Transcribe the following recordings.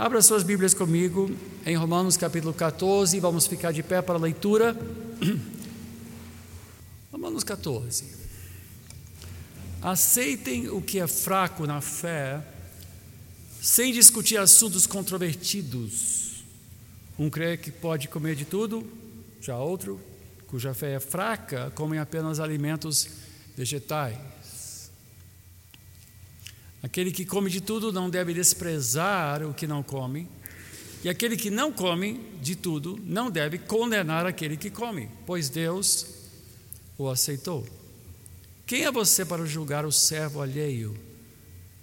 Abra suas Bíblias comigo em Romanos capítulo 14, vamos ficar de pé para a leitura. Romanos 14. Aceitem o que é fraco na fé, sem discutir assuntos controvertidos. Um crê que pode comer de tudo, já outro, cuja fé é fraca, come apenas alimentos vegetais. Aquele que come de tudo não deve desprezar o que não come, e aquele que não come de tudo não deve condenar aquele que come, pois Deus o aceitou. Quem é você para julgar o servo alheio?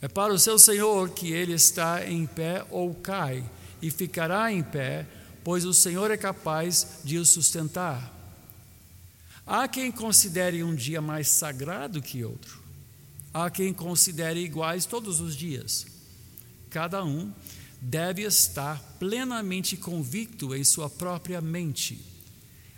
É para o seu Senhor que ele está em pé ou cai, e ficará em pé, pois o Senhor é capaz de o sustentar. Há quem considere um dia mais sagrado que outro Há quem considere iguais todos os dias. Cada um deve estar plenamente convicto em sua própria mente.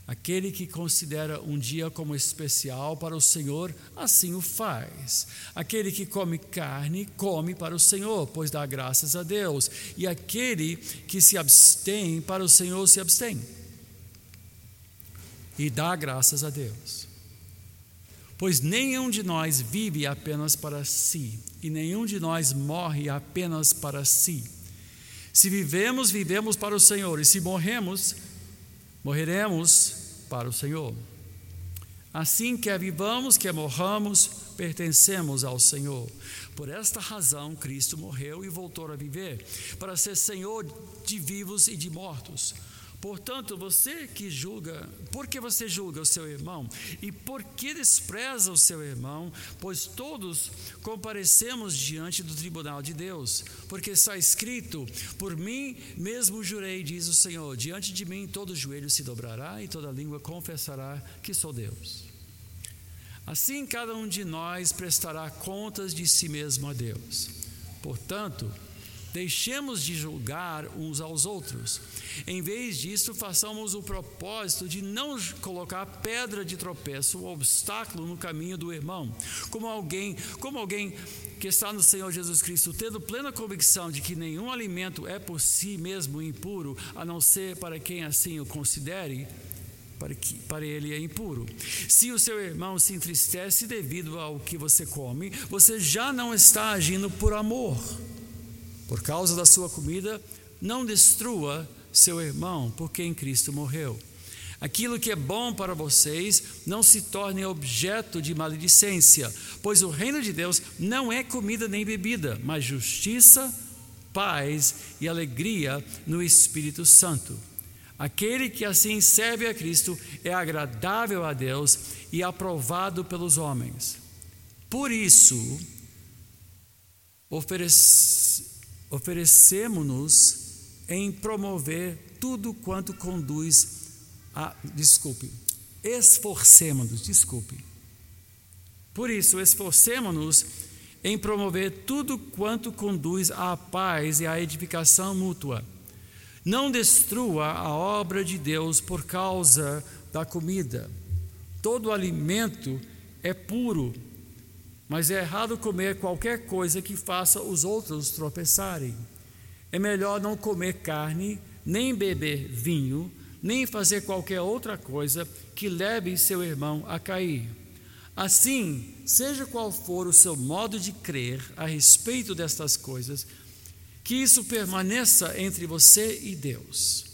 Aquele que considera um dia como especial para o Senhor, assim o faz. Aquele que come carne, come para o Senhor, pois dá graças a Deus. E aquele que se abstém para o Senhor, se abstém. E dá graças a Deus. Pois nenhum de nós vive apenas para si, e nenhum de nós morre apenas para si. Se vivemos, vivemos para o Senhor, e se morremos, morreremos para o Senhor. Assim, quer vivamos, quer morramos, pertencemos ao Senhor. Por esta razão, Cristo morreu e voltou a viver, para ser Senhor de vivos e de mortos. Portanto, você que julga, por que você julga o seu irmão? E por que despreza o seu irmão? Pois todos comparecemos diante do tribunal de Deus, porque está escrito: Por mim mesmo jurei, diz o Senhor, diante de mim todo joelho se dobrará e toda língua confessará que sou Deus. Assim, cada um de nós prestará contas de si mesmo a Deus. Portanto, Deixemos de julgar uns aos outros. Em vez disso, façamos o propósito de não colocar pedra de tropeço, um obstáculo no caminho do irmão. Como alguém, como alguém que está no Senhor Jesus Cristo, tendo plena convicção de que nenhum alimento é por si mesmo impuro, a não ser para quem assim o considere, para, que, para ele é impuro. Se o seu irmão se entristece devido ao que você come, você já não está agindo por amor. Por causa da sua comida, não destrua seu irmão, por quem Cristo morreu. Aquilo que é bom para vocês não se torne objeto de maledicência, pois o reino de Deus não é comida nem bebida, mas justiça, paz e alegria no Espírito Santo. Aquele que assim serve a Cristo é agradável a Deus e aprovado pelos homens. Por isso, oferece oferecemos-nos em promover tudo quanto conduz a. Desculpe, esforcemos-nos, desculpe. Por isso, esforcemos-nos em promover tudo quanto conduz à paz e à edificação mútua. Não destrua a obra de Deus por causa da comida. Todo alimento é puro mas é errado comer qualquer coisa que faça os outros tropeçarem. É melhor não comer carne, nem beber vinho, nem fazer qualquer outra coisa que leve seu irmão a cair. Assim, seja qual for o seu modo de crer a respeito destas coisas, que isso permaneça entre você e Deus.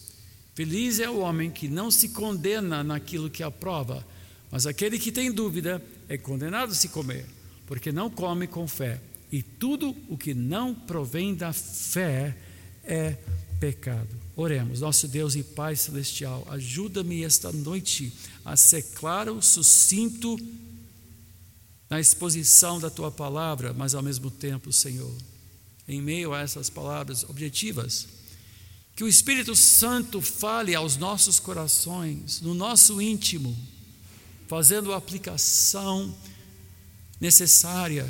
Feliz é o homem que não se condena naquilo que aprova, mas aquele que tem dúvida é condenado a se comer porque não come com fé. E tudo o que não provém da fé é pecado. Oremos, nosso Deus e Pai Celestial, ajuda-me esta noite a ser claro, sucinto na exposição da tua palavra, mas ao mesmo tempo, Senhor, em meio a essas palavras objetivas, que o Espírito Santo fale aos nossos corações, no nosso íntimo, fazendo aplicação necessária.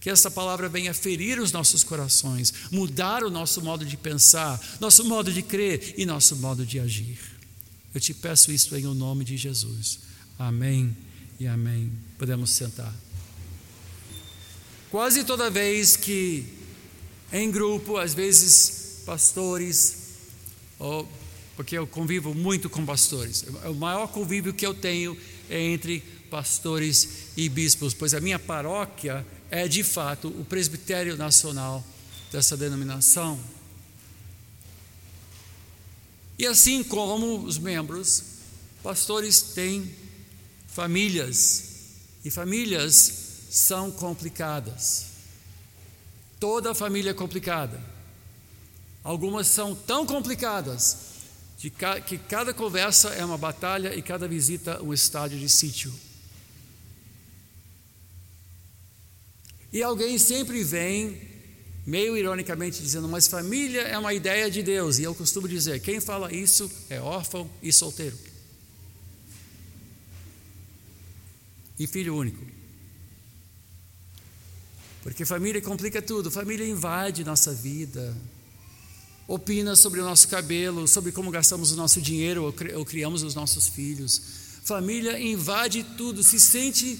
Que essa palavra venha ferir os nossos corações, mudar o nosso modo de pensar, nosso modo de crer e nosso modo de agir. Eu te peço isso em o nome de Jesus. Amém e amém. Podemos sentar. Quase toda vez que em grupo, às vezes pastores, ou, porque eu convivo muito com pastores. O maior convívio que eu tenho é entre pastores e bispos, pois a minha paróquia é de fato o presbitério nacional dessa denominação. E assim como os membros, pastores têm famílias, e famílias são complicadas. Toda família é complicada. Algumas são tão complicadas que cada conversa é uma batalha e cada visita um estádio de sítio. E alguém sempre vem, meio ironicamente, dizendo: Mas família é uma ideia de Deus. E eu costumo dizer: quem fala isso é órfão e solteiro. E filho único. Porque família complica tudo, família invade nossa vida, opina sobre o nosso cabelo, sobre como gastamos o nosso dinheiro ou criamos os nossos filhos. Família invade tudo, se sente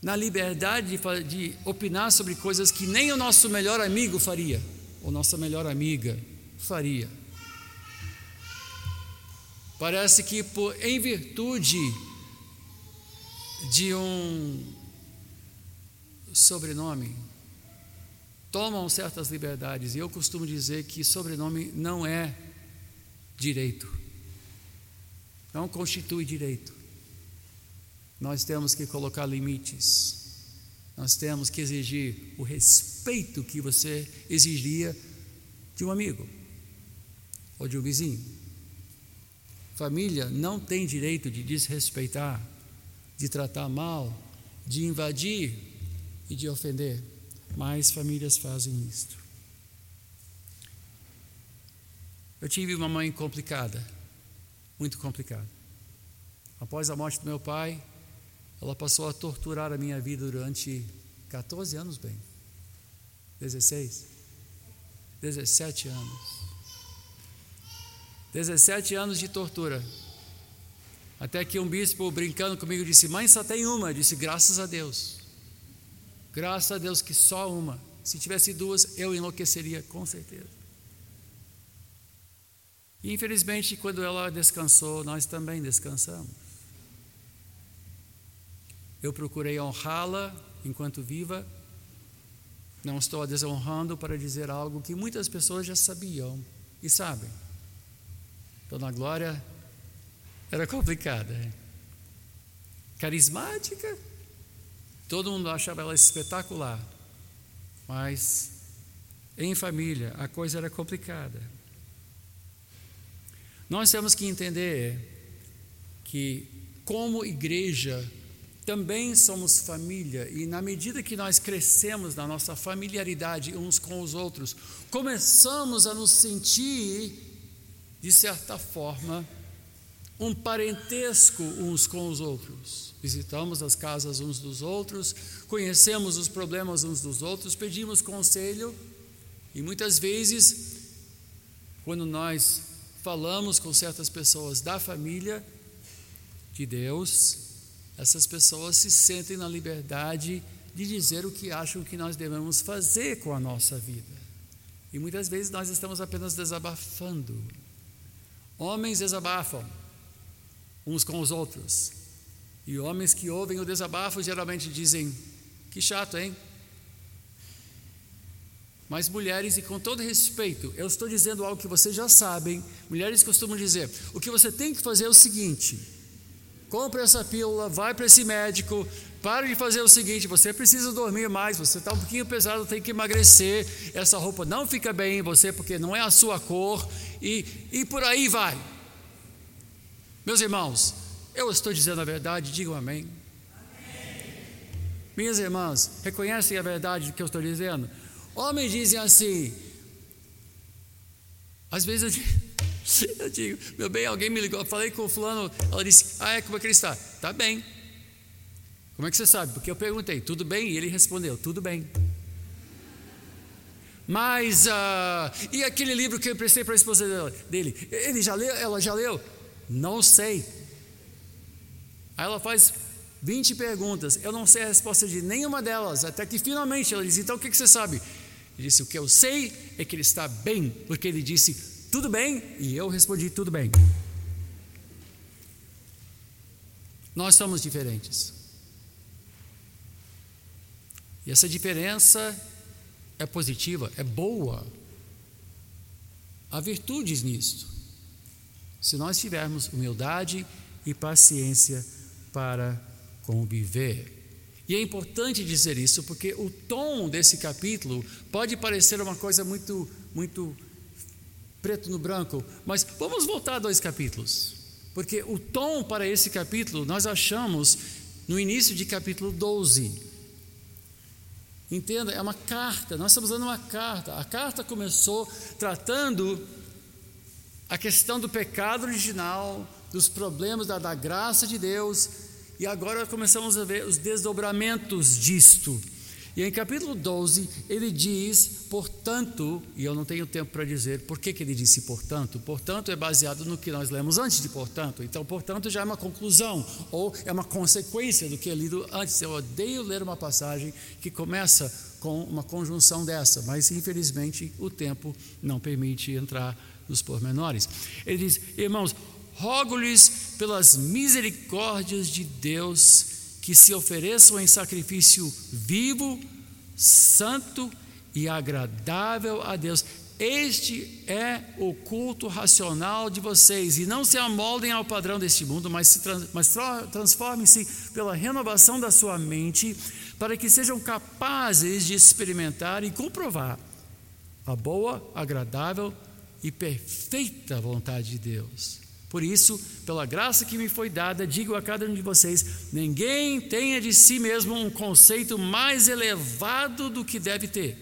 na liberdade de, de opinar sobre coisas que nem o nosso melhor amigo faria, ou nossa melhor amiga faria. Parece que por, em virtude de um sobrenome tomam certas liberdades, e eu costumo dizer que sobrenome não é direito, não constitui direito. Nós temos que colocar limites, nós temos que exigir o respeito que você exigiria de um amigo ou de um vizinho. Família não tem direito de desrespeitar, de tratar mal, de invadir e de ofender, mas famílias fazem isto. Eu tive uma mãe complicada, muito complicada. Após a morte do meu pai, ela passou a torturar a minha vida durante 14 anos, bem. 16? 17 anos. 17 anos de tortura. Até que um bispo brincando comigo disse: Mãe, só tem uma. Eu disse: Graças a Deus. Graças a Deus que só uma. Se tivesse duas, eu enlouqueceria, com certeza. E infelizmente, quando ela descansou, nós também descansamos. Eu procurei honrá-la enquanto viva. Não estou a desonrando para dizer algo que muitas pessoas já sabiam e sabem. Dona Glória era complicada. Carismática, Todo mundo achava ela espetacular, mas em família a coisa era complicada. Nós temos que entender que, como igreja, também somos família, e na medida que nós crescemos na nossa familiaridade uns com os outros, começamos a nos sentir, de certa forma, um parentesco uns com os outros. Visitamos as casas uns dos outros, conhecemos os problemas uns dos outros, pedimos conselho e muitas vezes, quando nós falamos com certas pessoas da família de Deus, essas pessoas se sentem na liberdade de dizer o que acham que nós devemos fazer com a nossa vida. E muitas vezes nós estamos apenas desabafando. Homens desabafam uns com os outros, e homens que ouvem o desabafo geralmente dizem: Que chato, hein? Mas mulheres, e com todo respeito, eu estou dizendo algo que vocês já sabem. Mulheres costumam dizer: o que você tem que fazer é o seguinte: compre essa pílula, vai para esse médico, pare de fazer o seguinte: você precisa dormir mais, você está um pouquinho pesado, tem que emagrecer, essa roupa não fica bem em você porque não é a sua cor, e, e por aí vai. Meus irmãos, eu estou dizendo a verdade, digam amém. amém. Minhas irmãs, reconhecem a verdade do que eu estou dizendo? Homens dizem assim, às vezes eu digo, eu digo, meu bem, alguém me ligou, falei com o fulano, ela disse, ah, é, como é que ele está? Está bem. Como é que você sabe? Porque eu perguntei, tudo bem? E ele respondeu, tudo bem. Mas, uh, e aquele livro que eu emprestei para a esposa dele? Ele já leu? Ela já leu? Não sei. Aí ela faz 20 perguntas, eu não sei a resposta de nenhuma delas, até que finalmente ela diz: Então o que, você sabe? Ele disse: O que eu sei é que ele está bem, porque ele disse: Tudo bem, e eu respondi: Tudo bem. Nós somos diferentes. E essa diferença é positiva, é boa. Há virtudes nisto. Se nós tivermos humildade e paciência para conviver. E é importante dizer isso porque o tom desse capítulo pode parecer uma coisa muito muito preto no branco, mas vamos voltar dois capítulos. Porque o tom para esse capítulo nós achamos no início de capítulo 12. Entenda, é uma carta, nós estamos dando uma carta. A carta começou tratando a questão do pecado original, dos problemas da, da graça de Deus, e agora começamos a ver os desdobramentos disto. E em capítulo 12, ele diz, portanto, e eu não tenho tempo para dizer por que, que ele disse portanto, portanto é baseado no que nós lemos antes de portanto, então, portanto, já é uma conclusão, ou é uma consequência do que é lido antes. Eu odeio ler uma passagem que começa com uma conjunção dessa, mas infelizmente o tempo não permite entrar nos pormenores. Ele diz: Irmãos, rogo-lhes pelas misericórdias de Deus que se ofereçam em sacrifício vivo, santo e agradável a Deus. Este é o culto racional de vocês, e não se amoldem ao padrão deste mundo, mas, mas transformem-se pela renovação da sua mente, para que sejam capazes de experimentar e comprovar a boa, agradável e perfeita vontade de Deus. Por isso, pela graça que me foi dada, digo a cada um de vocês: ninguém tenha de si mesmo um conceito mais elevado do que deve ter.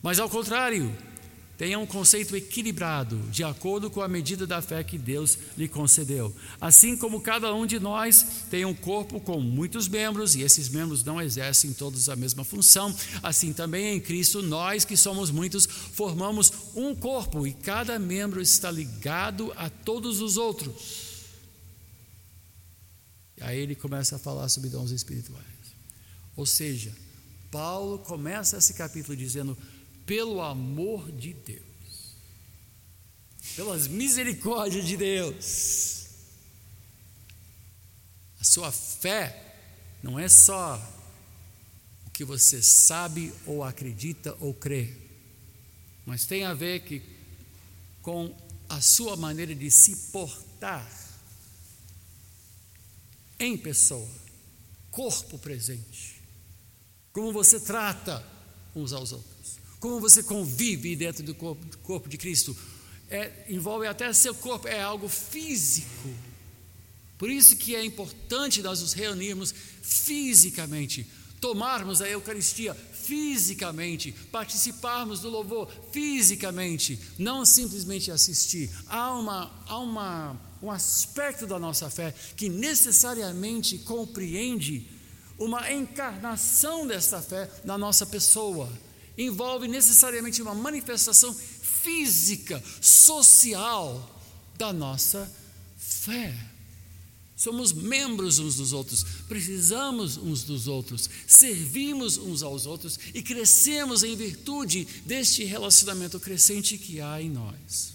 Mas ao contrário, tenha um conceito equilibrado, de acordo com a medida da fé que Deus lhe concedeu. Assim como cada um de nós tem um corpo com muitos membros, e esses membros não exercem todos a mesma função, assim também em Cristo, nós que somos muitos, formamos um corpo, e cada membro está ligado a todos os outros. E aí ele começa a falar sobre dons espirituais. Ou seja, Paulo começa esse capítulo dizendo: pelo amor de Deus, pelas misericórdias de Deus. A sua fé não é só o que você sabe ou acredita ou crê, mas tem a ver que, com a sua maneira de se portar em pessoa, corpo presente, como você trata uns aos outros como você convive dentro do corpo, do corpo de Cristo, é, envolve até seu corpo, é algo físico. Por isso que é importante nós nos reunirmos fisicamente, tomarmos a Eucaristia fisicamente, participarmos do louvor fisicamente, não simplesmente assistir. Há, uma, há uma, um aspecto da nossa fé que necessariamente compreende uma encarnação desta fé na nossa pessoa envolve necessariamente uma manifestação física, social da nossa fé. Somos membros uns dos outros, precisamos uns dos outros, servimos uns aos outros e crescemos em virtude deste relacionamento crescente que há em nós.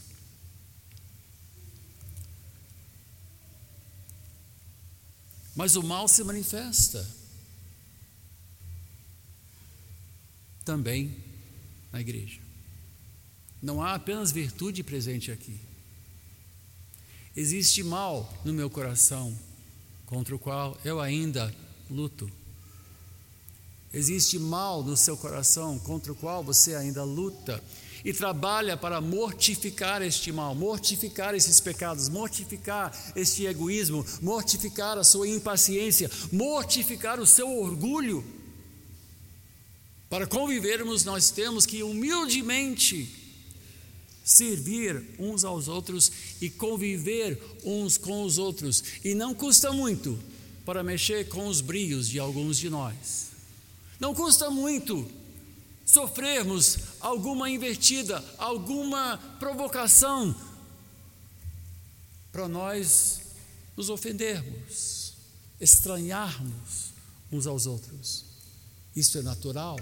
Mas o mal se manifesta. Também na igreja. Não há apenas virtude presente aqui. Existe mal no meu coração contra o qual eu ainda luto. Existe mal no seu coração contra o qual você ainda luta e trabalha para mortificar este mal, mortificar esses pecados, mortificar este egoísmo, mortificar a sua impaciência, mortificar o seu orgulho para convivermos, nós temos que humildemente servir uns aos outros e conviver uns com os outros. E não custa muito para mexer com os brios de alguns de nós. Não custa muito sofrermos alguma invertida, alguma provocação para nós nos ofendermos, estranharmos uns aos outros. Isso é natural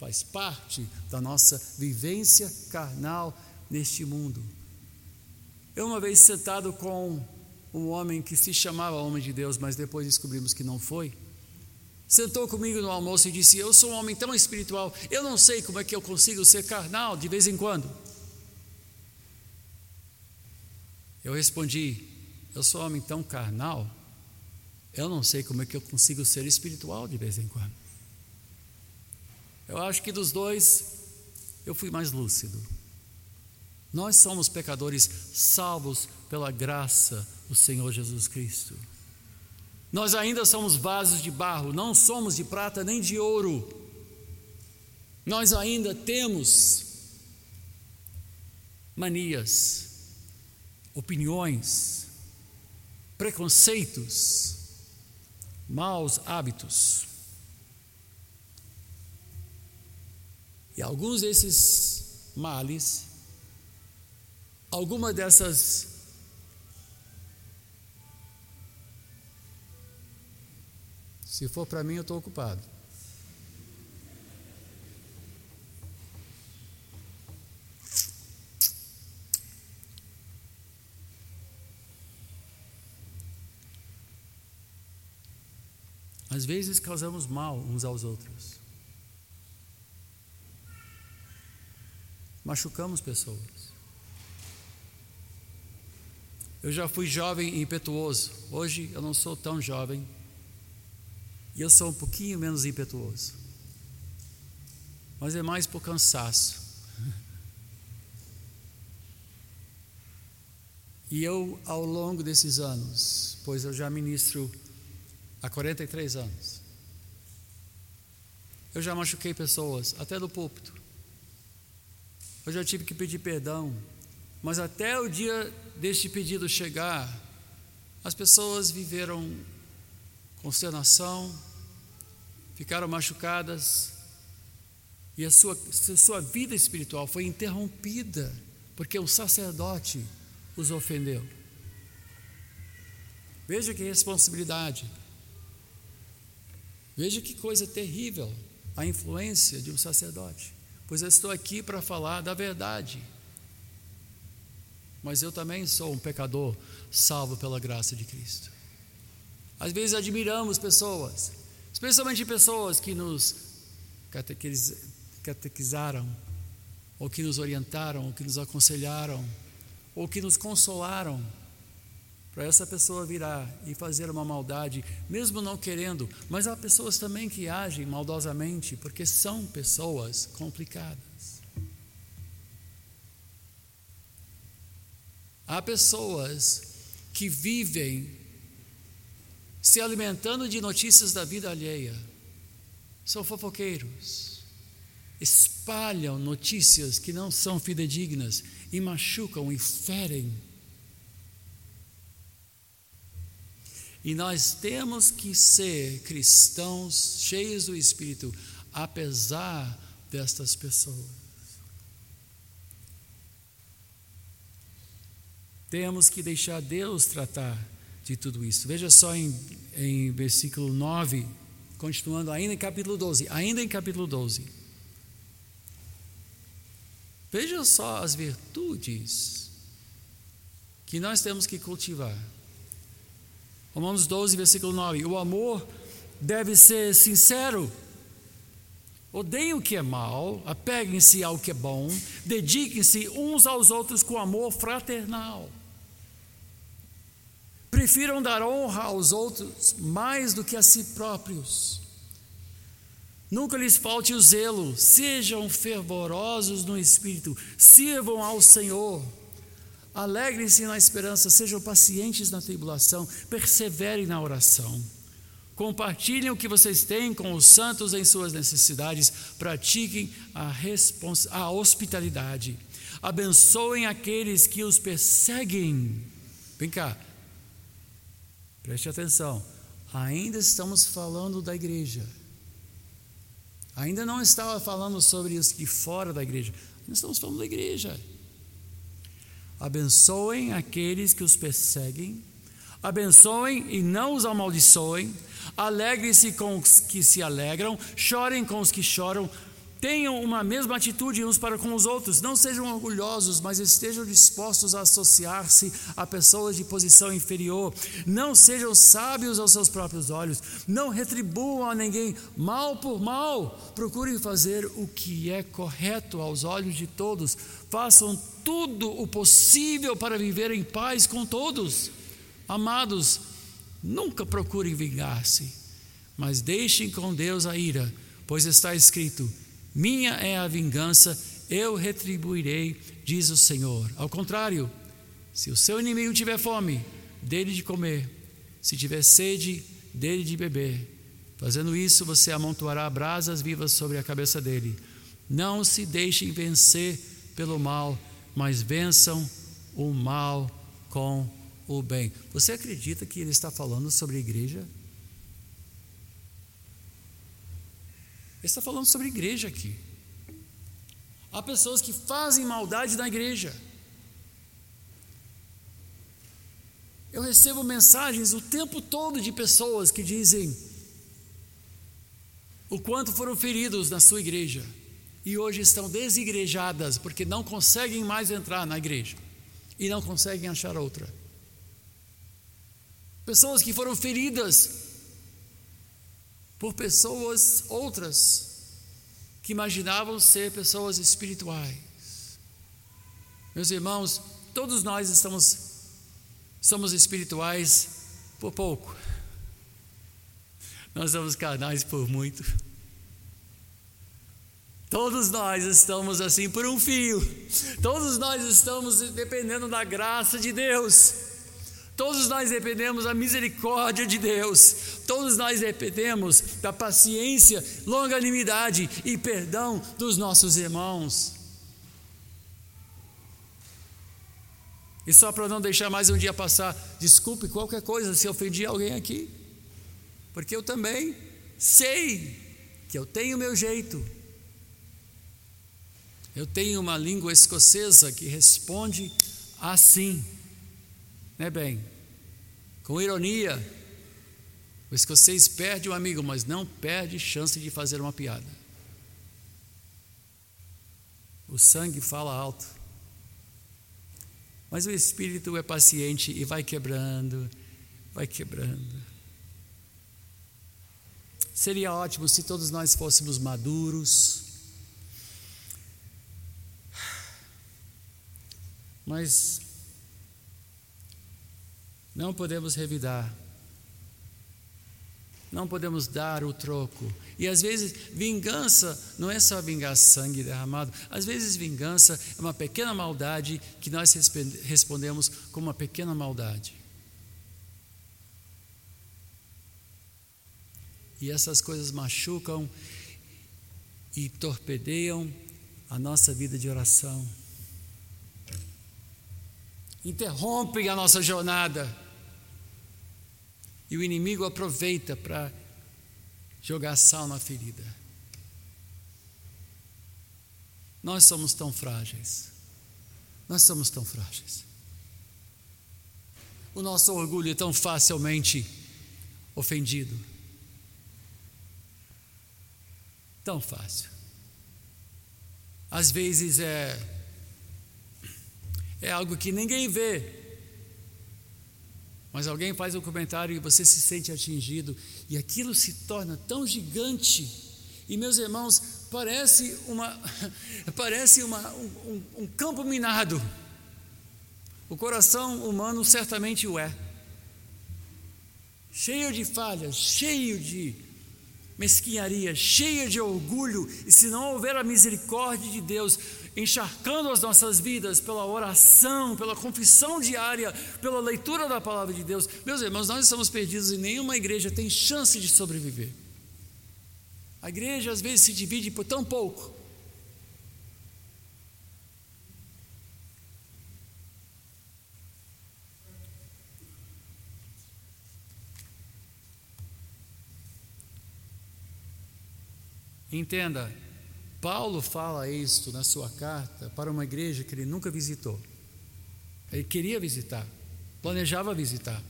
faz parte da nossa vivência carnal neste mundo. Eu, uma vez sentado com um homem que se chamava Homem de Deus, mas depois descobrimos que não foi, sentou comigo no almoço e disse: Eu sou um homem tão espiritual, eu não sei como é que eu consigo ser carnal de vez em quando. Eu respondi: Eu sou um homem tão carnal, eu não sei como é que eu consigo ser espiritual de vez em quando. Eu acho que dos dois eu fui mais lúcido. Nós somos pecadores salvos pela graça do Senhor Jesus Cristo. Nós ainda somos vasos de barro, não somos de prata nem de ouro. Nós ainda temos manias, opiniões, preconceitos, maus hábitos. E alguns desses males, alguma dessas Se for para mim, eu estou ocupado. Às vezes causamos mal uns aos outros. Machucamos pessoas. Eu já fui jovem e impetuoso. Hoje eu não sou tão jovem. E eu sou um pouquinho menos impetuoso. Mas é mais por cansaço. E eu, ao longo desses anos, pois eu já ministro há 43 anos. Eu já machuquei pessoas, até do púlpito. Eu já tive que pedir perdão, mas até o dia deste pedido chegar, as pessoas viveram consternação, ficaram machucadas, e a sua, sua vida espiritual foi interrompida, porque o sacerdote os ofendeu. Veja que responsabilidade. Veja que coisa terrível a influência de um sacerdote. Pois eu estou aqui para falar da verdade. Mas eu também sou um pecador salvo pela graça de Cristo. Às vezes admiramos pessoas, especialmente pessoas que nos catequizaram, ou que nos orientaram, ou que nos aconselharam, ou que nos consolaram para essa pessoa virar e fazer uma maldade, mesmo não querendo, mas há pessoas também que agem maldosamente, porque são pessoas complicadas. Há pessoas que vivem se alimentando de notícias da vida alheia, são fofoqueiros, espalham notícias que não são fidedignas e machucam e ferem E nós temos que ser cristãos cheios do Espírito, apesar destas pessoas. Temos que deixar Deus tratar de tudo isso. Veja só em, em versículo 9, continuando ainda em capítulo 12, ainda em capítulo 12. Veja só as virtudes que nós temos que cultivar. Romanos 12, versículo 9. O amor deve ser sincero. Odeiem o que é mal, apeguem-se ao que é bom, dediquem-se uns aos outros com amor fraternal. Prefiram dar honra aos outros mais do que a si próprios. Nunca lhes falte o zelo, sejam fervorosos no espírito, sirvam ao Senhor Alegrem-se na esperança, sejam pacientes na tribulação, perseverem na oração. Compartilhem o que vocês têm com os santos em suas necessidades, pratiquem a, a hospitalidade, abençoem aqueles que os perseguem. Vem cá, preste atenção, ainda estamos falando da igreja, ainda não estava falando sobre os que fora da igreja, nós estamos falando da igreja. Abençoem aqueles que os perseguem, abençoem e não os amaldiçoem, alegrem-se com os que se alegram, chorem com os que choram, Tenham uma mesma atitude uns para com os outros. Não sejam orgulhosos, mas estejam dispostos a associar-se a pessoas de posição inferior. Não sejam sábios aos seus próprios olhos. Não retribuam a ninguém mal por mal. Procurem fazer o que é correto aos olhos de todos. Façam tudo o possível para viver em paz com todos. Amados, nunca procurem vingar-se, mas deixem com Deus a ira, pois está escrito minha é a vingança, eu retribuirei, diz o Senhor. Ao contrário, se o seu inimigo tiver fome, dele de comer, se tiver sede, dele de beber. Fazendo isso, você amontoará brasas vivas sobre a cabeça dele. Não se deixem vencer pelo mal, mas vençam o mal com o bem. Você acredita que ele está falando sobre a igreja? Ele está falando sobre igreja aqui. Há pessoas que fazem maldade na igreja. Eu recebo mensagens o tempo todo de pessoas que dizem o quanto foram feridos na sua igreja e hoje estão desigrejadas porque não conseguem mais entrar na igreja e não conseguem achar outra. Pessoas que foram feridas por pessoas outras que imaginavam ser pessoas espirituais. Meus irmãos, todos nós estamos somos espirituais por pouco. Nós somos carnais por muito. Todos nós estamos assim por um fio. Todos nós estamos dependendo da graça de Deus. Todos nós dependemos da misericórdia de Deus, todos nós dependemos da paciência, longanimidade e perdão dos nossos irmãos. E só para não deixar mais um dia passar, desculpe qualquer coisa se ofendi alguém aqui, porque eu também sei que eu tenho meu jeito. Eu tenho uma língua escocesa que responde assim né, bem? Com ironia, o escocês perde um amigo, mas não perde chance de fazer uma piada. O sangue fala alto. Mas o espírito é paciente e vai quebrando, vai quebrando. Seria ótimo se todos nós fôssemos maduros. Mas não podemos revidar. Não podemos dar o troco. E às vezes, vingança não é só vingar sangue derramado. Às vezes, vingança é uma pequena maldade que nós respondemos com uma pequena maldade. E essas coisas machucam e torpedeiam a nossa vida de oração interrompem a nossa jornada. E o inimigo aproveita para jogar sal na ferida. Nós somos tão frágeis. Nós somos tão frágeis. O nosso orgulho é tão facilmente ofendido. Tão fácil. Às vezes é é algo que ninguém vê. Mas alguém faz um comentário e você se sente atingido, e aquilo se torna tão gigante. E meus irmãos, parece, uma, parece uma, um, um campo minado. O coração humano certamente o é. Cheio de falhas, cheio de mesquinharia, cheio de orgulho, e se não houver a misericórdia de Deus, encharcando as nossas vidas pela oração, pela confissão diária, pela leitura da palavra de Deus. Meus irmãos, nós estamos perdidos e nenhuma igreja tem chance de sobreviver. A igreja às vezes se divide por tão pouco. Entenda, Paulo fala isto na sua carta para uma igreja que ele nunca visitou. Ele queria visitar, planejava visitar.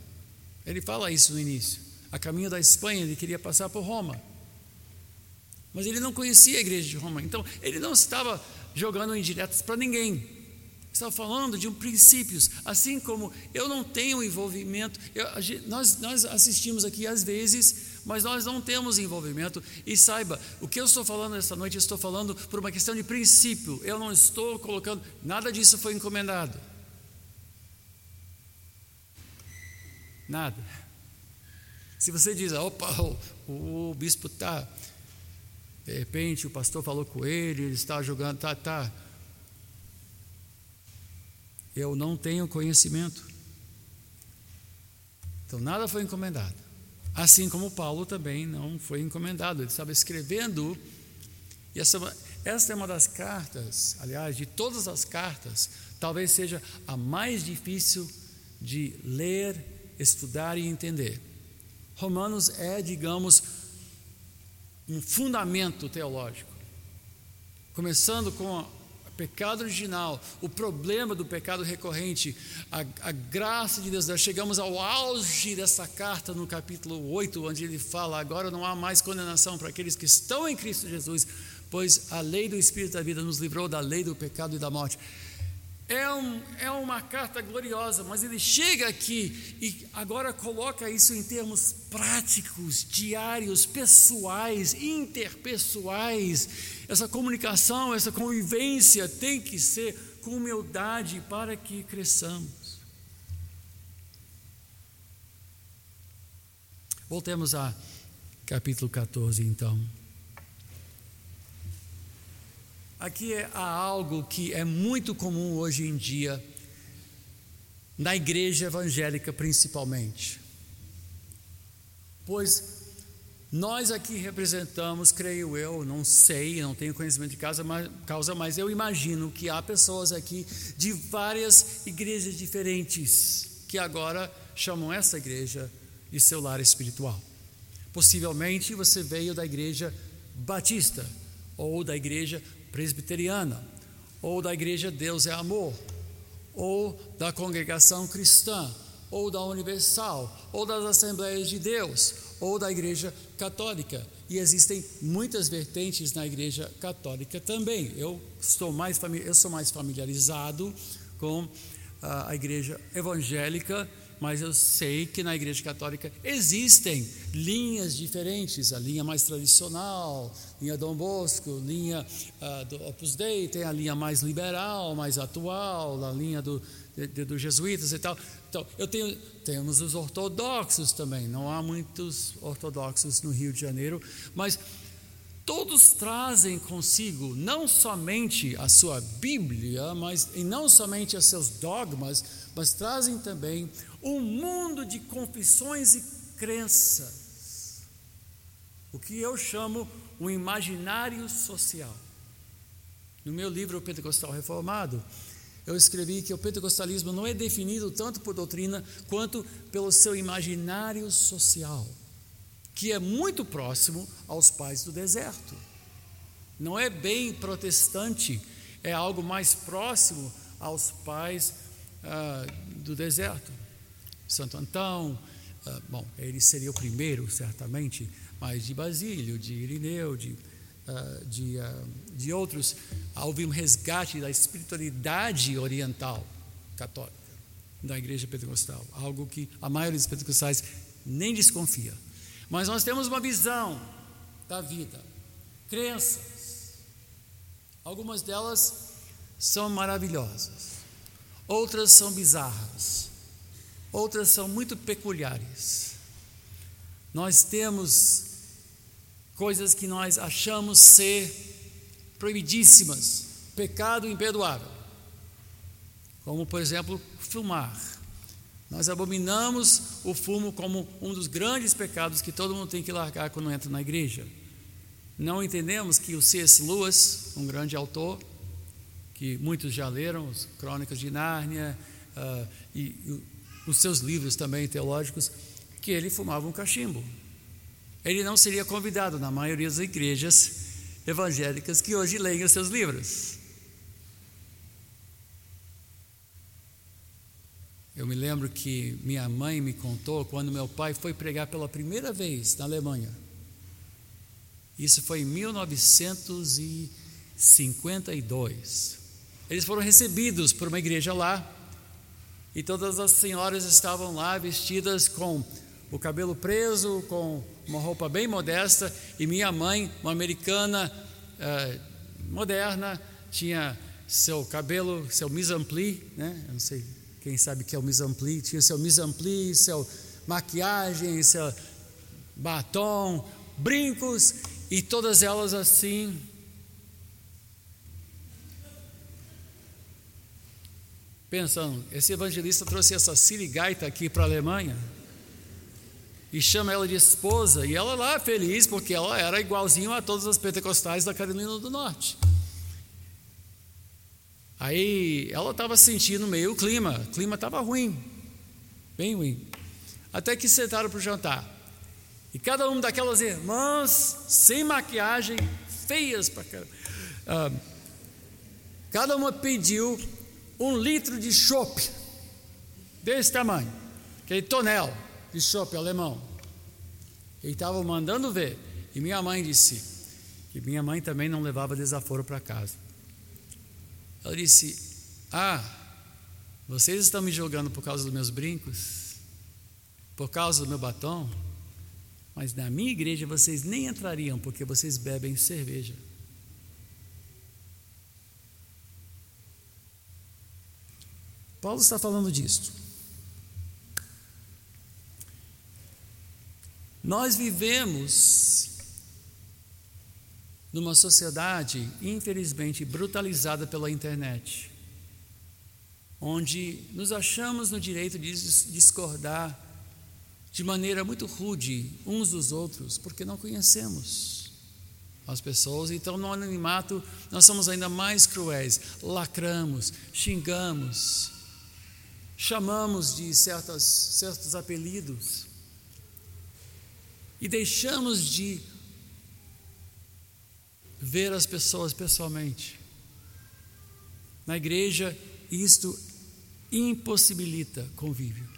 Ele fala isso no início. A caminho da Espanha, ele queria passar por Roma. Mas ele não conhecia a igreja de Roma, então ele não estava jogando indiretas para ninguém. Estava falando de um princípios, assim como eu não tenho envolvimento, eu, nós, nós assistimos aqui às vezes, mas nós não temos envolvimento. E saiba, o que eu estou falando esta noite, eu estou falando por uma questão de princípio. Eu não estou colocando, nada disso foi encomendado. Nada. Se você diz, opa, o, o bispo está, de repente o pastor falou com ele, ele está jogando, tá, tá eu não tenho conhecimento. Então nada foi encomendado. Assim como Paulo também não foi encomendado. Ele estava escrevendo, e essa, essa é uma das cartas, aliás, de todas as cartas, talvez seja a mais difícil de ler, estudar e entender. Romanos é, digamos, um fundamento teológico. Começando com pecado original, o problema do pecado recorrente, a, a, graça de Deus. Nós chegamos ao auge dessa carta no capítulo 8, onde ele fala: agora não há mais condenação para aqueles que estão em Cristo Jesus, pois a lei do Espírito da vida nos livrou da lei do pecado e da morte. É, um, é uma carta gloriosa, mas ele chega aqui e agora coloca isso em termos práticos, diários, pessoais, interpessoais. Essa comunicação, essa convivência tem que ser com humildade para que cresçamos. Voltemos a capítulo 14, então. Aqui é, há algo que é muito comum hoje em dia, na igreja evangélica principalmente. Pois nós aqui representamos, creio eu, não sei, não tenho conhecimento de causa, mas, causa, mas eu imagino que há pessoas aqui de várias igrejas diferentes que agora chamam essa igreja de seu lar espiritual. Possivelmente você veio da igreja batista ou da igreja presbiteriana, ou da igreja Deus é Amor, ou da congregação cristã, ou da universal, ou das assembleias de Deus, ou da igreja católica. E existem muitas vertentes na igreja católica também. Eu estou mais eu sou mais familiarizado com a, a igreja evangélica mas eu sei que na Igreja Católica existem linhas diferentes, a linha mais tradicional, linha Dom Bosco, linha uh, do Opus Dei, tem a linha mais liberal, mais atual, a linha do, dos jesuítas e tal. Então, eu tenho, temos os ortodoxos também, não há muitos ortodoxos no Rio de Janeiro, mas todos trazem consigo não somente a sua Bíblia, mas e não somente os seus dogmas, mas trazem também um mundo de confissões e crenças, o que eu chamo o imaginário social. No meu livro O Pentecostal Reformado, eu escrevi que o pentecostalismo não é definido tanto por doutrina quanto pelo seu imaginário social, que é muito próximo aos pais do deserto. Não é bem protestante, é algo mais próximo aos pais ah, do deserto. Santo Antão, uh, bom, ele seria o primeiro, certamente, mas de Basílio, de Irineu, de, uh, de, uh, de outros, houve um resgate da espiritualidade oriental católica da igreja pentecostal, algo que a maioria dos pentecostais nem desconfia. Mas nós temos uma visão da vida, crenças, algumas delas são maravilhosas, outras são bizarras outras são muito peculiares. Nós temos coisas que nós achamos ser proibidíssimas, pecado imperdoável, como por exemplo fumar. Nós abominamos o fumo como um dos grandes pecados que todo mundo tem que largar quando entra na igreja. Não entendemos que o C.S. Lewis, um grande autor, que muitos já leram, as Crônicas de Nárnia, uh, e os seus livros também teológicos, que ele fumava um cachimbo. Ele não seria convidado na maioria das igrejas evangélicas que hoje leem os seus livros. Eu me lembro que minha mãe me contou quando meu pai foi pregar pela primeira vez na Alemanha. Isso foi em 1952. Eles foram recebidos por uma igreja lá e todas as senhoras estavam lá vestidas com o cabelo preso, com uma roupa bem modesta, e minha mãe, uma americana uh, moderna, tinha seu cabelo, seu mise-en-pli, né? Eu não sei quem sabe que é o mise-en-pli, tinha seu mise-en-pli, seu maquiagem, seu batom, brincos e todas elas assim. Pensando, esse evangelista trouxe essa sirigaita aqui para a Alemanha e chama ela de esposa, e ela lá feliz porque ela era igualzinho a todas as pentecostais da Carolina do Norte. Aí ela estava sentindo meio o clima, o clima estava ruim, bem ruim. Até que sentaram para o jantar. E cada uma daquelas irmãs, sem maquiagem, feias para caramba, ah, cada uma pediu um litro de chopp, desse tamanho, aquele tonel de chopp alemão. Ele estava mandando ver. E minha mãe disse que minha mãe também não levava desaforo para casa. Ela disse: Ah, vocês estão me julgando por causa dos meus brincos? Por causa do meu batom? Mas na minha igreja vocês nem entrariam porque vocês bebem cerveja. Paulo está falando disso. Nós vivemos numa sociedade, infelizmente, brutalizada pela internet, onde nos achamos no direito de discordar de maneira muito rude uns dos outros, porque não conhecemos as pessoas, então no anonimato nós somos ainda mais cruéis, lacramos, xingamos, chamamos de certas, certos apelidos e deixamos de ver as pessoas pessoalmente. Na igreja, isto impossibilita convívio.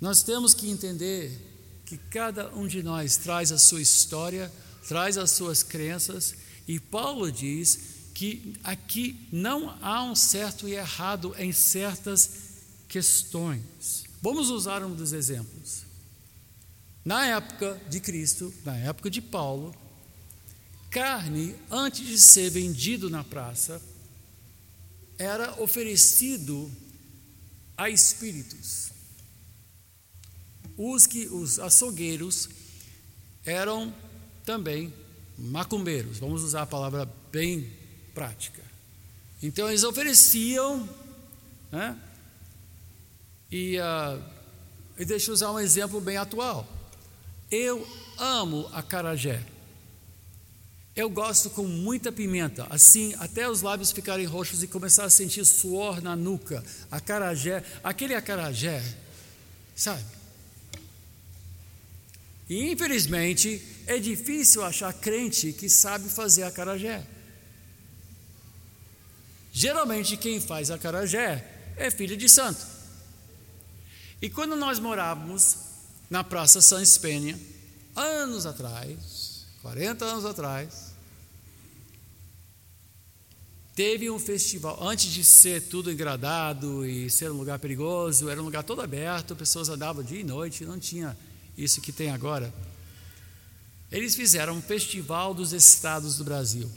Nós temos que entender que cada um de nós traz a sua história, traz as suas crenças, e Paulo diz que aqui não há um certo e errado em certas questões. Vamos usar um dos exemplos. Na época de Cristo, na época de Paulo, carne, antes de ser vendido na praça, era oferecido a espíritos. Os que os açougueiros eram também macumbeiros. Vamos usar a palavra bem prática. Então eles ofereciam, né? E, uh, e deixa eu usar um exemplo bem atual. Eu amo a carajé. Eu gosto com muita pimenta, assim até os lábios ficarem roxos e começar a sentir suor na nuca. A carajé, aquele acarajé, sabe? E infelizmente é difícil achar crente que sabe fazer acarajé. Geralmente quem faz acarajé é filho de santo. E quando nós morávamos na Praça San Espenha, anos atrás, 40 anos atrás, teve um festival, antes de ser tudo engradado e ser um lugar perigoso, era um lugar todo aberto, pessoas andavam dia e noite, não tinha isso que tem agora. Eles fizeram um festival dos estados do Brasil.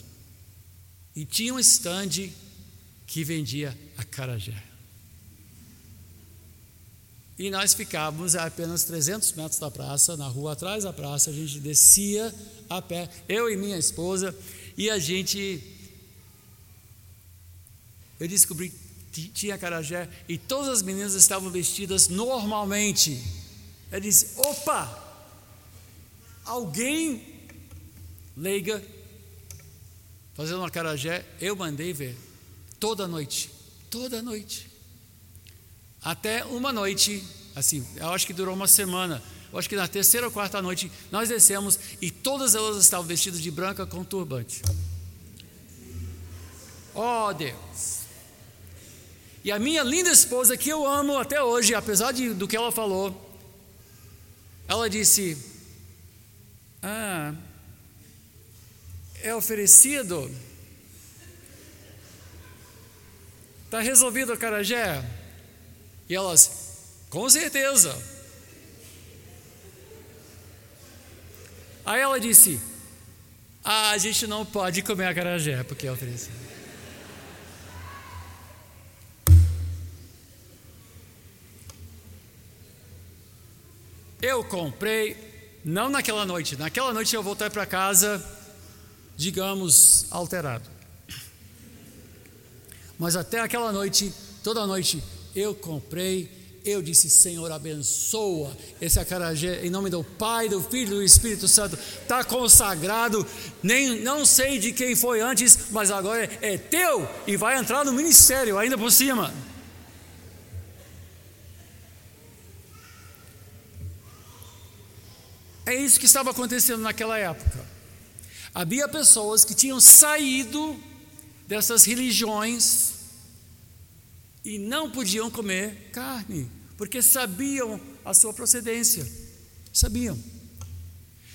E tinha um estande que vendia acarajé. E nós ficávamos a apenas 300 metros da praça, na rua atrás da praça, a gente descia a pé, eu e minha esposa, e a gente. Eu descobri que tinha carajé e todas as meninas estavam vestidas normalmente. Eu disse: opa! Alguém leiga fazendo uma carajé, eu mandei ver toda noite, toda noite. Até uma noite, assim, eu acho que durou uma semana. Eu acho que na terceira ou quarta noite nós descemos e todas elas estavam vestidas de branca com turbante. Oh Deus! E a minha linda esposa, que eu amo até hoje, apesar de, do que ela falou, ela disse: Ah, é oferecido, está resolvido carajé? E elas, com certeza. Aí ela disse: ah, a gente não pode comer a carajé porque é oferecido. Eu comprei, não naquela noite, naquela noite eu voltei para casa, digamos, alterado. Mas até aquela noite, toda noite, eu comprei, eu disse, Senhor, abençoa esse acarajé, em nome do Pai, do Filho e do Espírito Santo, está consagrado, nem, não sei de quem foi antes, mas agora é, é teu e vai entrar no ministério, ainda por cima. É isso que estava acontecendo naquela época. Havia pessoas que tinham saído dessas religiões e não podiam comer carne, porque sabiam a sua procedência. Sabiam.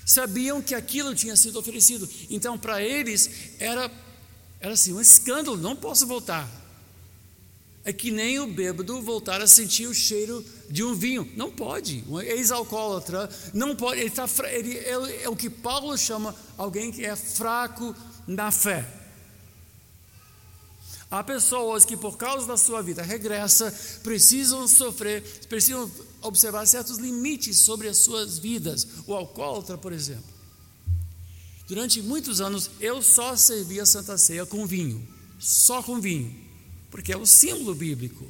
Sabiam que aquilo tinha sido oferecido. Então, para eles, era, era assim: um escândalo, não posso voltar. É que nem o bêbado voltar a sentir o cheiro de um vinho. Não pode. Um ex-alcoólatra não pode. Ele tá, ele, ele, é o que Paulo chama alguém que é fraco na fé. Há pessoas que, por causa da sua vida regressa, precisam sofrer, precisam observar certos limites sobre as suas vidas. O alcoólatra, por exemplo. Durante muitos anos, eu só servia a Santa Ceia com vinho. Só com vinho porque é o símbolo bíblico.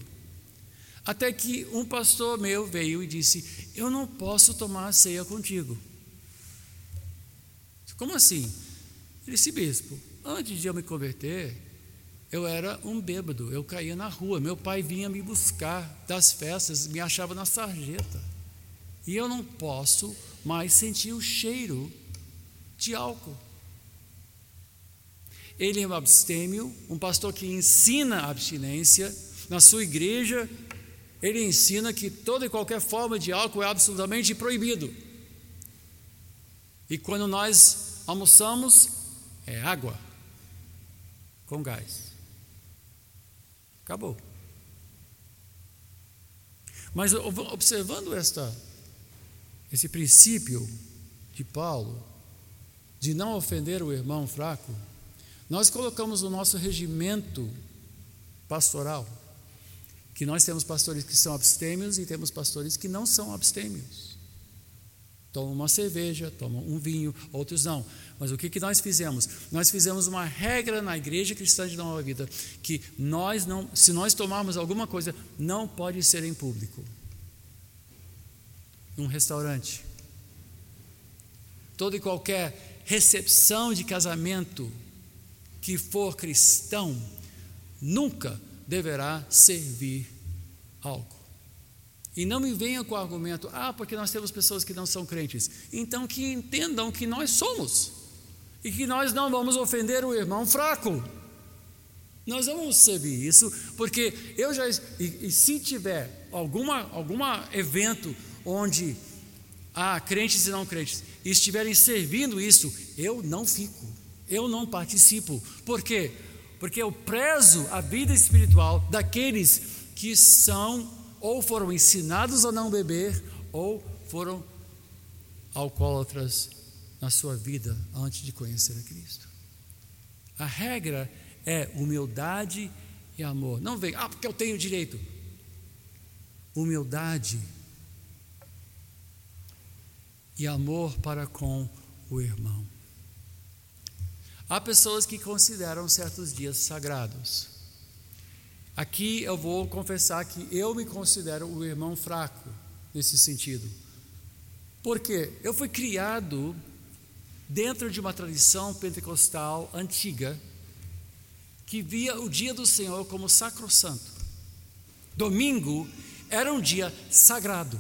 Até que um pastor meu veio e disse: Eu não posso tomar a ceia contigo. Como assim? Ele disse: Bispo, antes de eu me converter, eu era um bêbado, eu caía na rua. Meu pai vinha me buscar das festas, me achava na sarjeta. E eu não posso mais sentir o cheiro de álcool. Ele é um abstêmio, um pastor que ensina a abstinência. Na sua igreja, ele ensina que toda e qualquer forma de álcool é absolutamente proibido. E quando nós almoçamos, é água com gás. Acabou. Mas observando esta, esse princípio de Paulo, de não ofender o irmão fraco, nós colocamos no nosso regimento pastoral que nós temos pastores que são abstêmios e temos pastores que não são abstêmios. Tomam uma cerveja, tomam um vinho, outros não. Mas o que, que nós fizemos? Nós fizemos uma regra na igreja cristã de nova vida que nós não, se nós tomarmos alguma coisa, não pode ser em público. Num restaurante. Toda e qualquer recepção de casamento que for cristão nunca deverá servir álcool. E não me venha com o argumento, ah, porque nós temos pessoas que não são crentes. Então que entendam que nós somos. E que nós não vamos ofender o irmão fraco. Nós vamos servir isso, porque eu já. E, e se tiver alguma, alguma evento onde há crentes e não crentes e estiverem servindo isso, eu não fico eu não participo. Por quê? Porque eu prezo a vida espiritual daqueles que são ou foram ensinados a não beber ou foram alcoólatras na sua vida antes de conhecer a Cristo. A regra é humildade e amor. Não vem, ah, porque eu tenho direito. Humildade e amor para com o irmão. Há pessoas que consideram certos dias sagrados. Aqui eu vou confessar que eu me considero o irmão fraco nesse sentido. Porque eu fui criado dentro de uma tradição pentecostal antiga que via o dia do Senhor como sacrossanto. Domingo era um dia sagrado.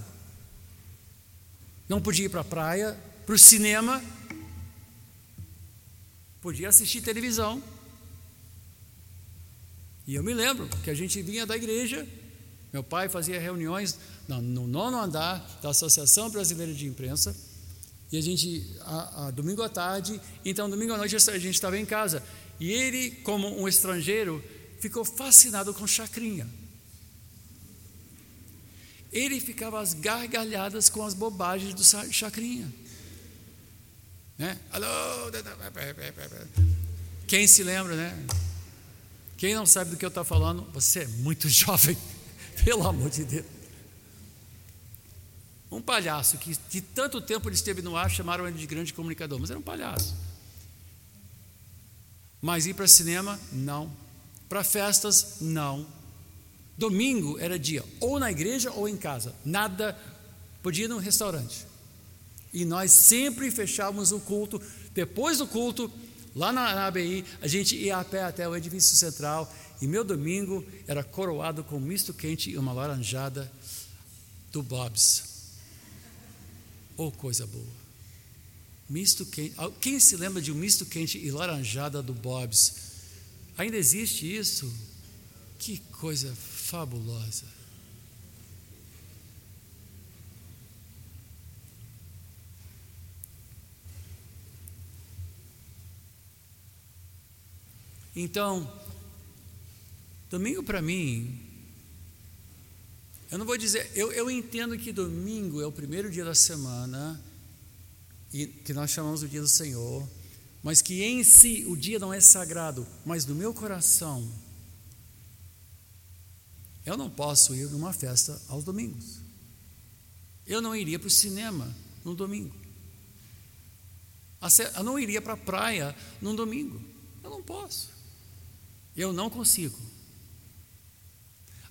Não podia ir para a praia, para o cinema, podia assistir televisão. E eu me lembro que a gente vinha da igreja, meu pai fazia reuniões no nono andar da Associação Brasileira de Imprensa, E a gente, a, a, domingo à tarde, então domingo à noite a gente estava em casa. E ele, como um estrangeiro, ficou fascinado com chacrinha. Ele ficava às gargalhadas com as bobagens do chacrinha. Né? Alô? Quem se lembra, né? Quem não sabe do que eu estou falando, você é muito jovem, pelo amor de Deus. Um palhaço que de tanto tempo ele esteve no ar, chamaram ele de grande comunicador, mas era um palhaço. Mas ir para cinema, não. Para festas, não. Domingo era dia, ou na igreja ou em casa. Nada, podia ir num restaurante. E nós sempre fechávamos o culto. Depois do culto, lá na, na ABI, a gente ia a pé até o edifício central. E meu domingo era coroado com misto quente e uma laranjada do Bob's. Oh, coisa boa. Misto quente. Quem se lembra de um misto quente e laranjada do Bob's? Ainda existe isso? Que coisa fabulosa. Então, domingo para mim eu não vou dizer, eu, eu entendo que domingo é o primeiro dia da semana, e que nós chamamos o dia do Senhor, mas que em si o dia não é sagrado, mas no meu coração, eu não posso ir numa festa aos domingos. Eu não iria para o cinema no domingo. Eu não iria para a praia no domingo. Eu não posso. Eu não consigo.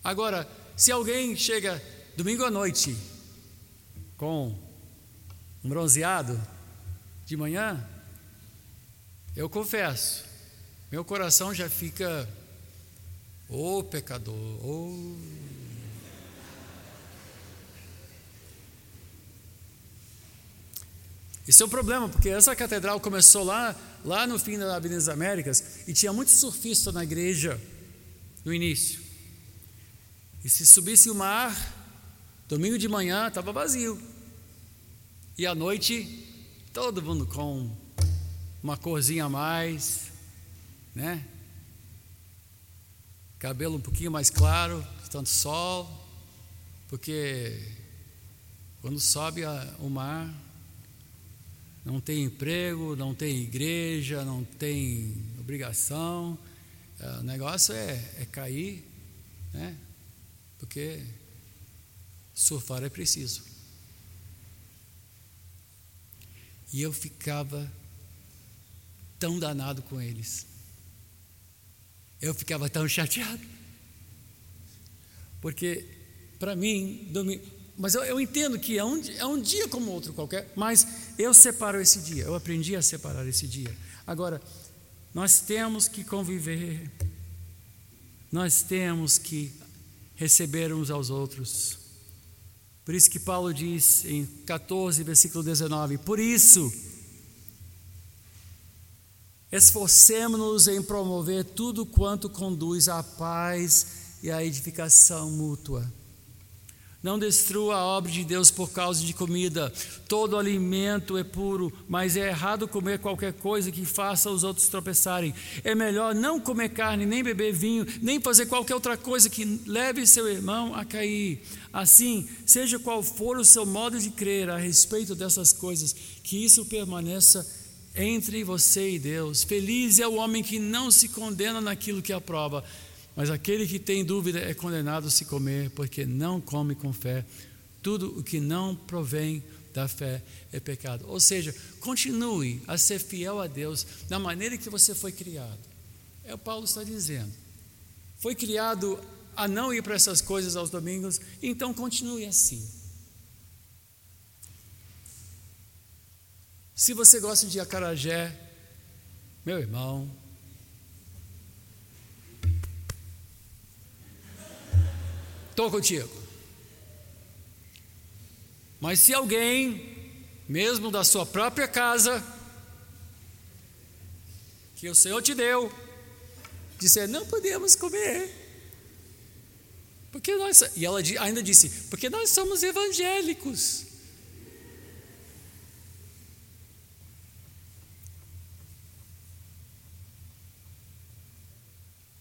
Agora, se alguém chega domingo à noite com um bronzeado de manhã, eu confesso, meu coração já fica, ô oh, pecador, ô. Oh. Isso é um problema, porque essa catedral começou lá, lá no fim da Avenida das Américas e tinha muitos surfistas na igreja no início. E se subisse o mar, domingo de manhã estava vazio. E à noite, todo mundo com uma corzinha a mais, né? Cabelo um pouquinho mais claro, tanto sol, porque quando sobe a, o mar, não tem emprego, não tem igreja, não tem obrigação, é, o negócio é, é cair, né? porque surfar é preciso. E eu ficava tão danado com eles. Eu ficava tão chateado. Porque, para mim, mas eu, eu, entendo que é um, é um dia como outro qualquer, mas eu separo esse dia, eu aprendi a separar esse dia. Agora, nós temos que conviver, nós temos que receber uns aos outros. Por isso que Paulo diz em 14, versículo 19: Por isso, esforcemos-nos em promover tudo quanto conduz à paz e à edificação mútua não destrua a obra de Deus por causa de comida. Todo alimento é puro, mas é errado comer qualquer coisa que faça os outros tropeçarem. É melhor não comer carne, nem beber vinho, nem fazer qualquer outra coisa que leve seu irmão a cair. Assim, seja qual for o seu modo de crer a respeito dessas coisas, que isso permaneça entre você e Deus. Feliz é o homem que não se condena naquilo que aprova mas aquele que tem dúvida é condenado a se comer, porque não come com fé. Tudo o que não provém da fé é pecado. Ou seja, continue a ser fiel a Deus da maneira que você foi criado. É o Paulo está dizendo. Foi criado a não ir para essas coisas aos domingos, então continue assim. Se você gosta de acarajé, meu irmão, estou contigo. Mas se alguém, mesmo da sua própria casa, que o Senhor te deu, disser: Não podemos comer. Porque nós, e ela ainda disse: Porque nós somos evangélicos.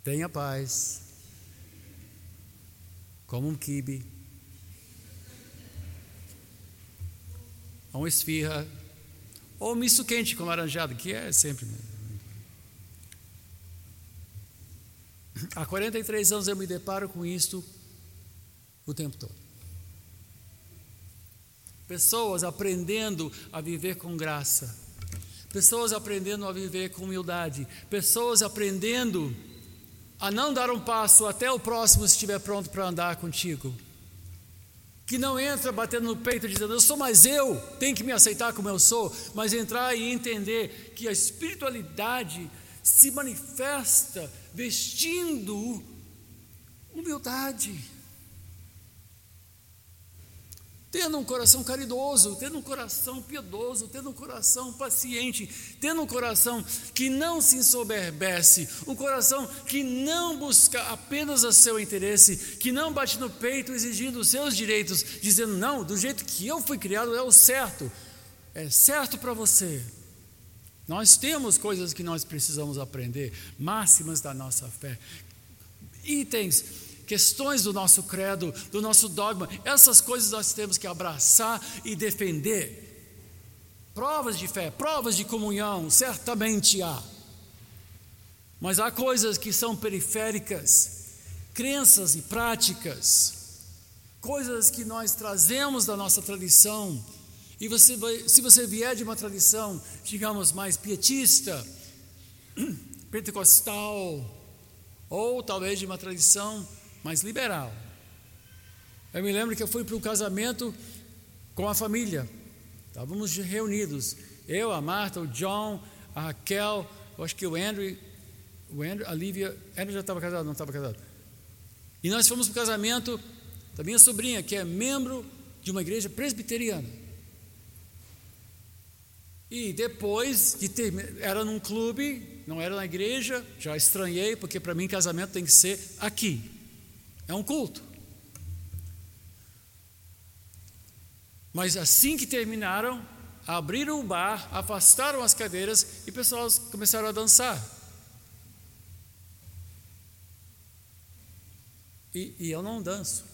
Tenha paz como um quibe, uma esfirra, ou misto quente com laranjado, que é sempre. Há 43 anos eu me deparo com isto o tempo todo. Pessoas aprendendo a viver com graça, pessoas aprendendo a viver com humildade, pessoas aprendendo a não dar um passo até o próximo estiver pronto para andar contigo. Que não entra batendo no peito dizendo, eu sou mais eu, tem que me aceitar como eu sou, mas entrar e entender que a espiritualidade se manifesta vestindo humildade tendo um coração caridoso, tendo um coração piedoso, tendo um coração paciente, tendo um coração que não se ensoberbece, um coração que não busca apenas o seu interesse, que não bate no peito exigindo os seus direitos, dizendo não, do jeito que eu fui criado é o certo, é certo para você. Nós temos coisas que nós precisamos aprender, máximas da nossa fé, itens questões do nosso credo, do nosso dogma, essas coisas nós temos que abraçar e defender. Provas de fé, provas de comunhão, certamente há. Mas há coisas que são periféricas, crenças e práticas, coisas que nós trazemos da nossa tradição. E você se você vier de uma tradição, digamos, mais pietista, pentecostal, ou talvez de uma tradição mais liberal. Eu me lembro que eu fui para um casamento com a família. Estávamos reunidos. Eu, a Marta, o John, a Raquel, eu acho que o Andrew, o Andrew, a Lívia, Andrew já estava casado, não estava casado. E nós fomos para o casamento da minha sobrinha, que é membro de uma igreja presbiteriana. E depois de ter, era num clube, não era na igreja, já estranhei, porque para mim casamento tem que ser aqui. É um culto. Mas assim que terminaram, abriram o bar, afastaram as cadeiras e pessoas começaram a dançar. E, e eu não danço.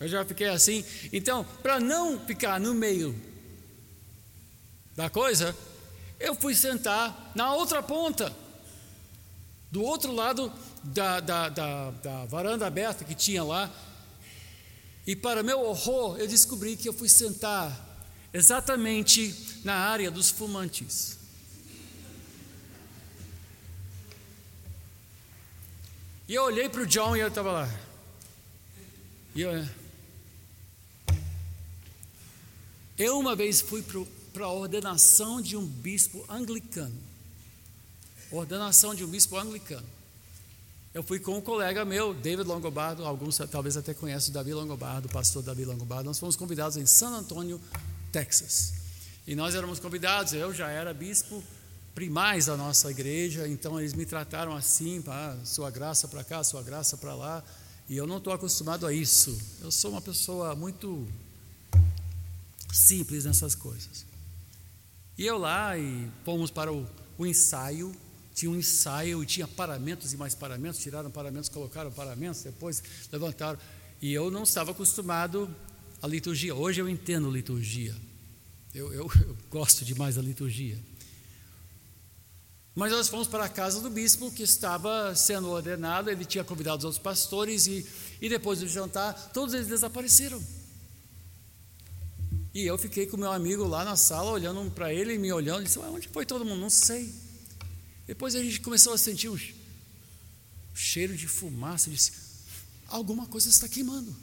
Eu já fiquei assim. Então, para não ficar no meio da coisa, eu fui sentar na outra ponta do outro lado da, da, da, da varanda aberta que tinha lá. E para meu horror, eu descobri que eu fui sentar exatamente na área dos fumantes. E eu olhei para o John e ele estava lá. E eu, eu uma vez fui para a ordenação de um bispo anglicano ordenação de um bispo anglicano. Eu fui com um colega meu, David Longobardo, alguns talvez até conhecem o Davi Longobardo, o pastor Davi Longobardo. Nós fomos convidados em San Antonio, Texas. E nós éramos convidados, eu já era bispo primais da nossa igreja, então eles me trataram assim, ah, sua graça para cá, sua graça para lá, e eu não estou acostumado a isso. Eu sou uma pessoa muito simples nessas coisas. E eu lá e fomos para o, o ensaio tinha um ensaio e tinha paramentos e mais paramentos, tiraram paramentos, colocaram paramentos, depois levantaram. E eu não estava acostumado à liturgia. Hoje eu entendo liturgia. Eu, eu, eu gosto demais da liturgia. Mas nós fomos para a casa do bispo que estava sendo ordenado, ele tinha convidado os outros pastores e, e depois do jantar, todos eles desapareceram. E eu fiquei com meu amigo lá na sala, olhando para ele e me olhando, e disse: Onde foi todo mundo? Não sei. Depois a gente começou a sentir um cheiro de fumaça, disse: alguma coisa está queimando.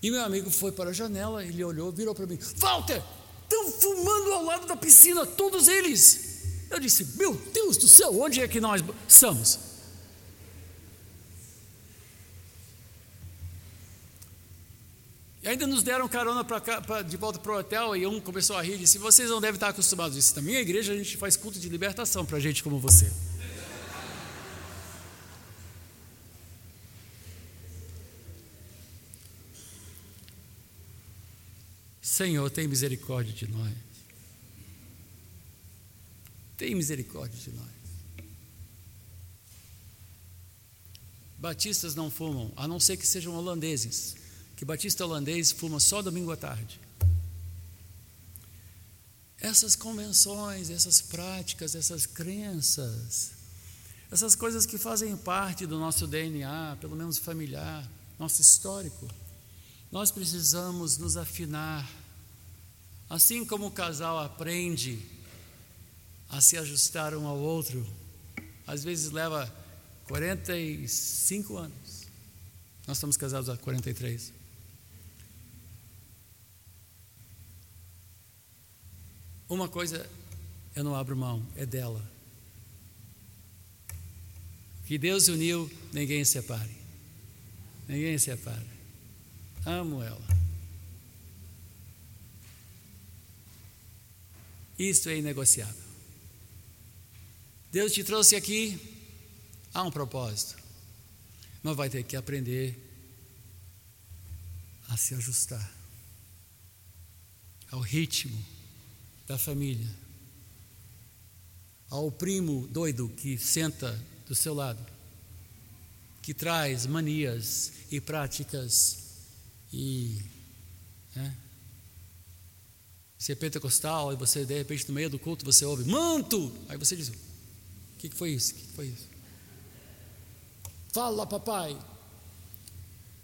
E meu amigo foi para a janela, ele olhou, virou para mim: Walter, estão fumando ao lado da piscina, todos eles. Eu disse: Meu Deus do céu, onde é que nós estamos? E ainda nos deram carona pra, pra, de volta para o hotel e um começou a rir e disse: Vocês não devem estar acostumados a isso. Na minha igreja a gente faz culto de libertação para gente como você. Senhor, tem misericórdia de nós. Tem misericórdia de nós. Batistas não fumam, a não ser que sejam holandeses, que batista holandês fuma só domingo à tarde. Essas convenções, essas práticas, essas crenças, essas coisas que fazem parte do nosso DNA, pelo menos familiar, nosso histórico, nós precisamos nos afinar. Assim como o casal aprende a se ajustar um ao outro, às vezes leva 45 anos. Nós estamos casados há 43. Uma coisa eu não abro mão, é dela. Que Deus uniu, ninguém separe. Ninguém separa. Amo ela. Isto é inegociável. Deus te trouxe aqui, há um propósito. Mas vai ter que aprender a se ajustar ao ritmo da família, ao primo doido que senta do seu lado, que traz manias e práticas e né? você é pentecostal e você de repente no meio do culto você ouve manto, aí você diz: o que, que foi isso? O que, que foi isso? Fala, papai.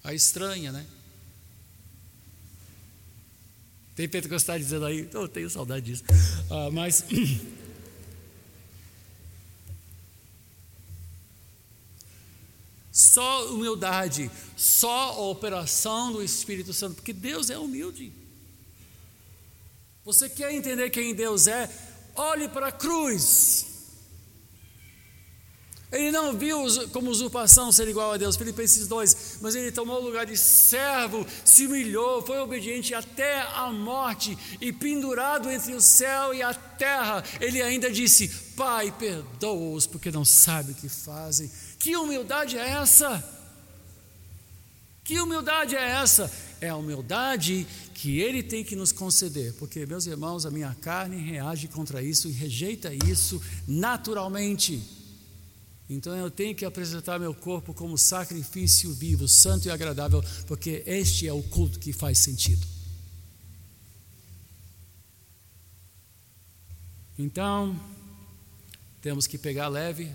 Aí estranha, né? Tem pentecostal dizendo aí, eu tenho saudade disso. Ah, mas Só humildade, só a operação do Espírito Santo, porque Deus é humilde. Você quer entender quem Deus é? Olhe para a cruz. Ele não viu como usurpação ser igual a Deus, Filipenses 2, mas ele tomou o lugar de servo, se humilhou, foi obediente até a morte e pendurado entre o céu e a terra, ele ainda disse: Pai, perdoa-os porque não sabem o que fazem. Que humildade é essa? Que humildade é essa? É a humildade que Ele tem que nos conceder, porque, meus irmãos, a minha carne reage contra isso e rejeita isso naturalmente. Então eu tenho que apresentar meu corpo como sacrifício vivo, santo e agradável, porque este é o culto que faz sentido. Então, temos que pegar leve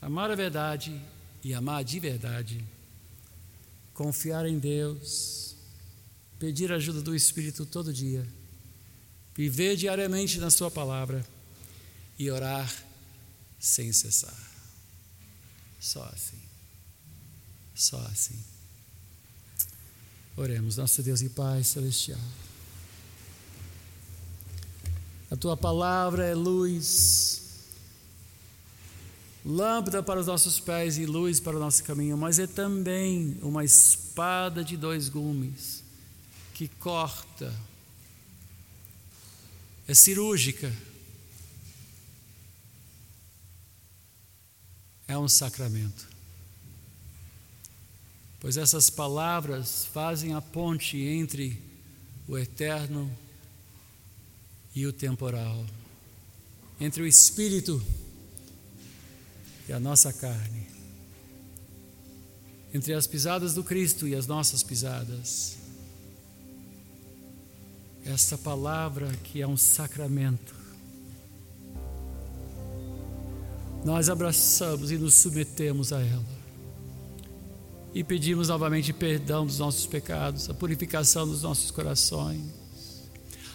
Amar a verdade e amar de verdade, confiar em Deus, pedir ajuda do Espírito todo dia, viver diariamente na Sua palavra e orar sem cessar. Só assim. Só assim. Oremos, nosso Deus e Pai Celestial. A tua palavra é luz lâmpada para os nossos pés e luz para o nosso caminho, mas é também uma espada de dois gumes que corta, é cirúrgica, é um sacramento. Pois essas palavras fazem a ponte entre o eterno e o temporal, entre o espírito e a nossa carne. Entre as pisadas do Cristo e as nossas pisadas. Esta palavra que é um sacramento. Nós abraçamos e nos submetemos a ela. E pedimos novamente perdão dos nossos pecados, a purificação dos nossos corações,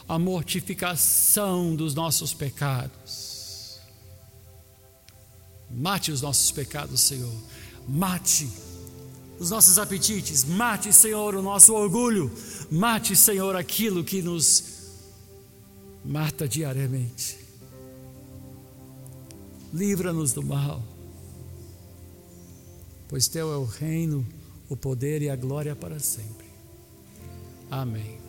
a mortificação dos nossos pecados Mate os nossos pecados, Senhor. Mate os nossos apetites. Mate, Senhor, o nosso orgulho. Mate, Senhor, aquilo que nos mata diariamente. Livra-nos do mal. Pois teu é o reino, o poder e a glória para sempre. Amém.